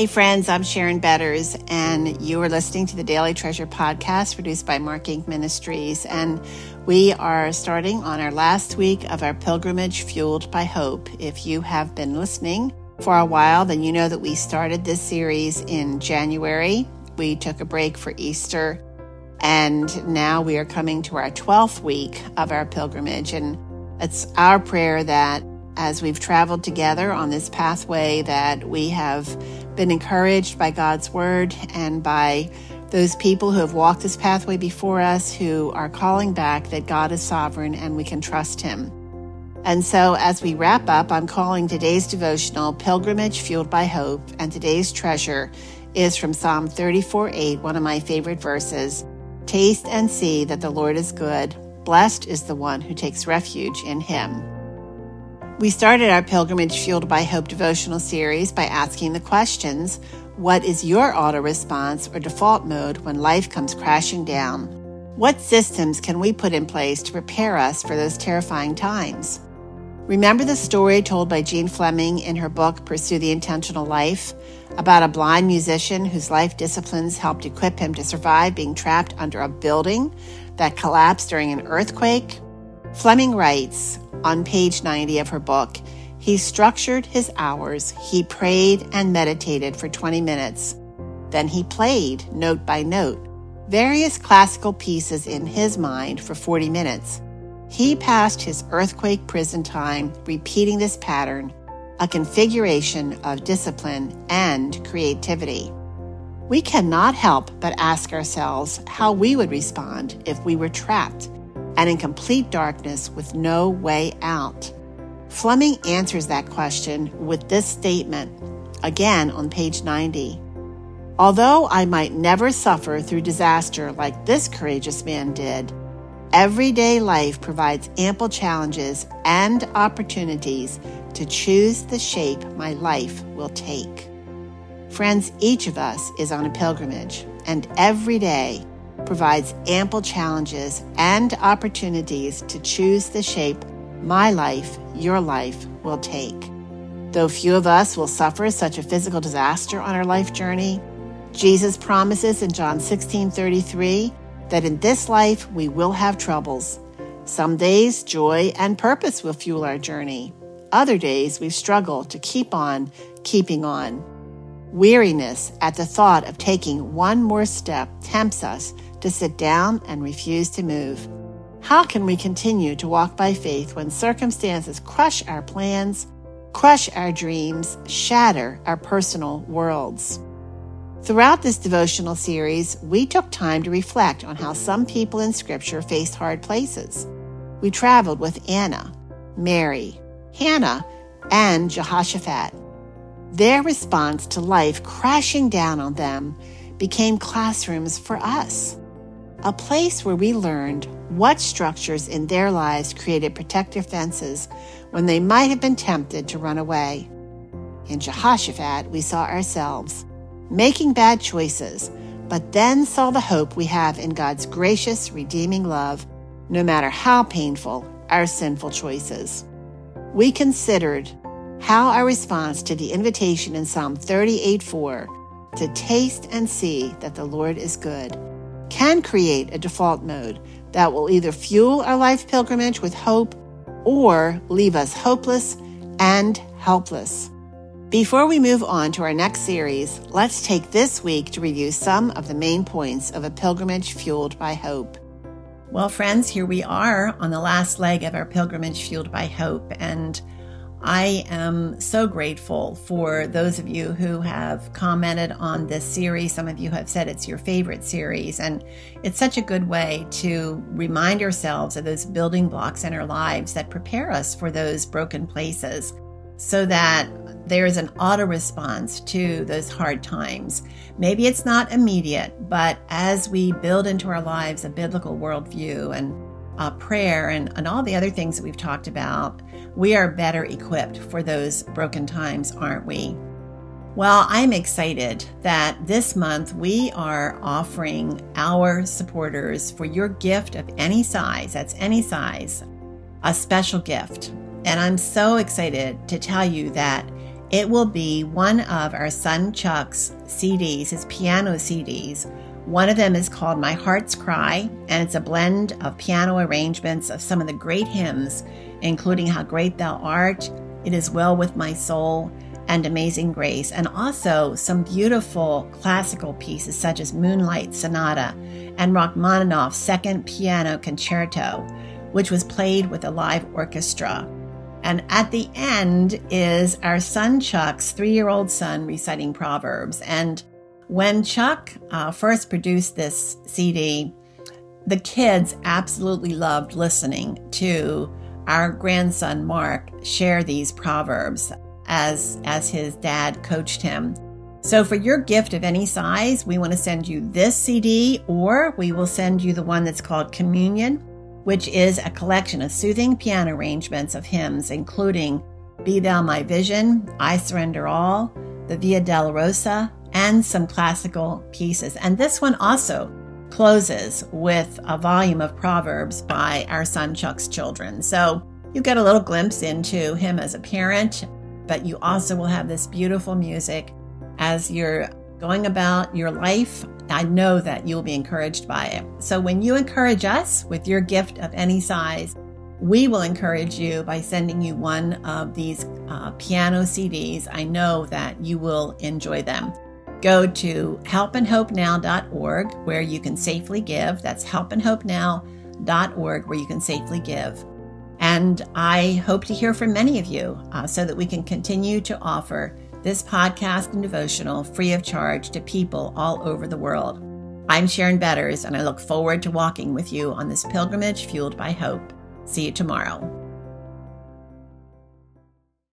Hey, friends, I'm Sharon Betters, and you are listening to the Daily Treasure podcast produced by Mark Inc. Ministries. And we are starting on our last week of our pilgrimage fueled by hope. If you have been listening for a while, then you know that we started this series in January. We took a break for Easter, and now we are coming to our 12th week of our pilgrimage. And it's our prayer that as we've traveled together on this pathway that we have been encouraged by God's word and by those people who have walked this pathway before us who are calling back that God is sovereign and we can trust him. And so, as we wrap up, I'm calling today's devotional Pilgrimage Fueled by Hope, and today's treasure is from Psalm 34 8, one of my favorite verses. Taste and see that the Lord is good. Blessed is the one who takes refuge in him. We started our Pilgrimage Fueled by Hope devotional series by asking the questions What is your auto response or default mode when life comes crashing down? What systems can we put in place to prepare us for those terrifying times? Remember the story told by Jean Fleming in her book Pursue the Intentional Life about a blind musician whose life disciplines helped equip him to survive being trapped under a building that collapsed during an earthquake? Fleming writes on page 90 of her book he structured his hours, he prayed and meditated for 20 minutes. Then he played, note by note, various classical pieces in his mind for 40 minutes. He passed his earthquake prison time repeating this pattern, a configuration of discipline and creativity. We cannot help but ask ourselves how we would respond if we were trapped and in complete darkness with no way out? Fleming answers that question with this statement, again on page 90. Although I might never suffer through disaster like this courageous man did, everyday life provides ample challenges and opportunities to choose the shape my life will take. Friends, each of us is on a pilgrimage, and every day provides ample challenges and opportunities to choose the shape my life, your life, will take. Though few of us will suffer such a physical disaster on our life journey, Jesus promises in John 16 33 that in this life we will have troubles. Some days, joy and purpose will fuel our journey. Other days, we struggle to keep on keeping on. Weariness at the thought of taking one more step tempts us to sit down and refuse to move. How can we continue to walk by faith when circumstances crush our plans, crush our dreams, shatter our personal worlds? Throughout this devotional series, we took time to reflect on how some people in Scripture faced hard places. We traveled with Anna, Mary, Hannah, and Jehoshaphat. Their response to life crashing down on them became classrooms for us a place where we learned what structures in their lives created protective fences when they might have been tempted to run away. In Jehoshaphat, we saw ourselves making bad choices, but then saw the hope we have in God's gracious, redeeming love, no matter how painful our sinful choices. We considered how our response to the invitation in Psalm 38 4 to taste and see that the Lord is good can create a default mode that will either fuel our life pilgrimage with hope or leave us hopeless and helpless. Before we move on to our next series, let's take this week to review some of the main points of a pilgrimage fueled by hope. Well, friends, here we are on the last leg of our pilgrimage fueled by hope. And I am so grateful for those of you who have commented on this series. Some of you have said it's your favorite series, and it's such a good way to remind ourselves of those building blocks in our lives that prepare us for those broken places so that there is an auto response to those hard times. Maybe it's not immediate, but as we build into our lives a biblical worldview and uh, prayer and, and all the other things that we've talked about, we are better equipped for those broken times, aren't we? Well, I'm excited that this month we are offering our supporters for your gift of any size, that's any size, a special gift. And I'm so excited to tell you that it will be one of our son Chuck's CDs, his piano CDs. One of them is called My Heart's Cry, and it's a blend of piano arrangements of some of the great hymns, including How Great Thou Art, It Is Well With My Soul, and Amazing Grace, and also some beautiful classical pieces such as Moonlight Sonata and Rachmaninoff's Second Piano Concerto, which was played with a live orchestra. And at the end is our son Chuck's three year old son reciting Proverbs. And when Chuck uh, first produced this CD, the kids absolutely loved listening to our grandson Mark share these proverbs as as his dad coached him. So for your gift of any size, we want to send you this CD or we will send you the one that's called Communion which is a collection of soothing piano arrangements of hymns, including Be Thou My Vision, I Surrender All, the Via Dolorosa, and some classical pieces. And this one also closes with a volume of Proverbs by our son Chuck's children. So you get a little glimpse into him as a parent, but you also will have this beautiful music as you're going about your life I know that you'll be encouraged by it. So when you encourage us with your gift of any size, we will encourage you by sending you one of these uh, piano CDs. I know that you will enjoy them. Go to helpandhopenow.org where you can safely give. That's helpandhopenow.org where you can safely give. And I hope to hear from many of you uh, so that we can continue to offer this podcast and devotional free of charge to people all over the world. I'm Sharon Betters, and I look forward to walking with you on this pilgrimage fueled by hope. See you tomorrow.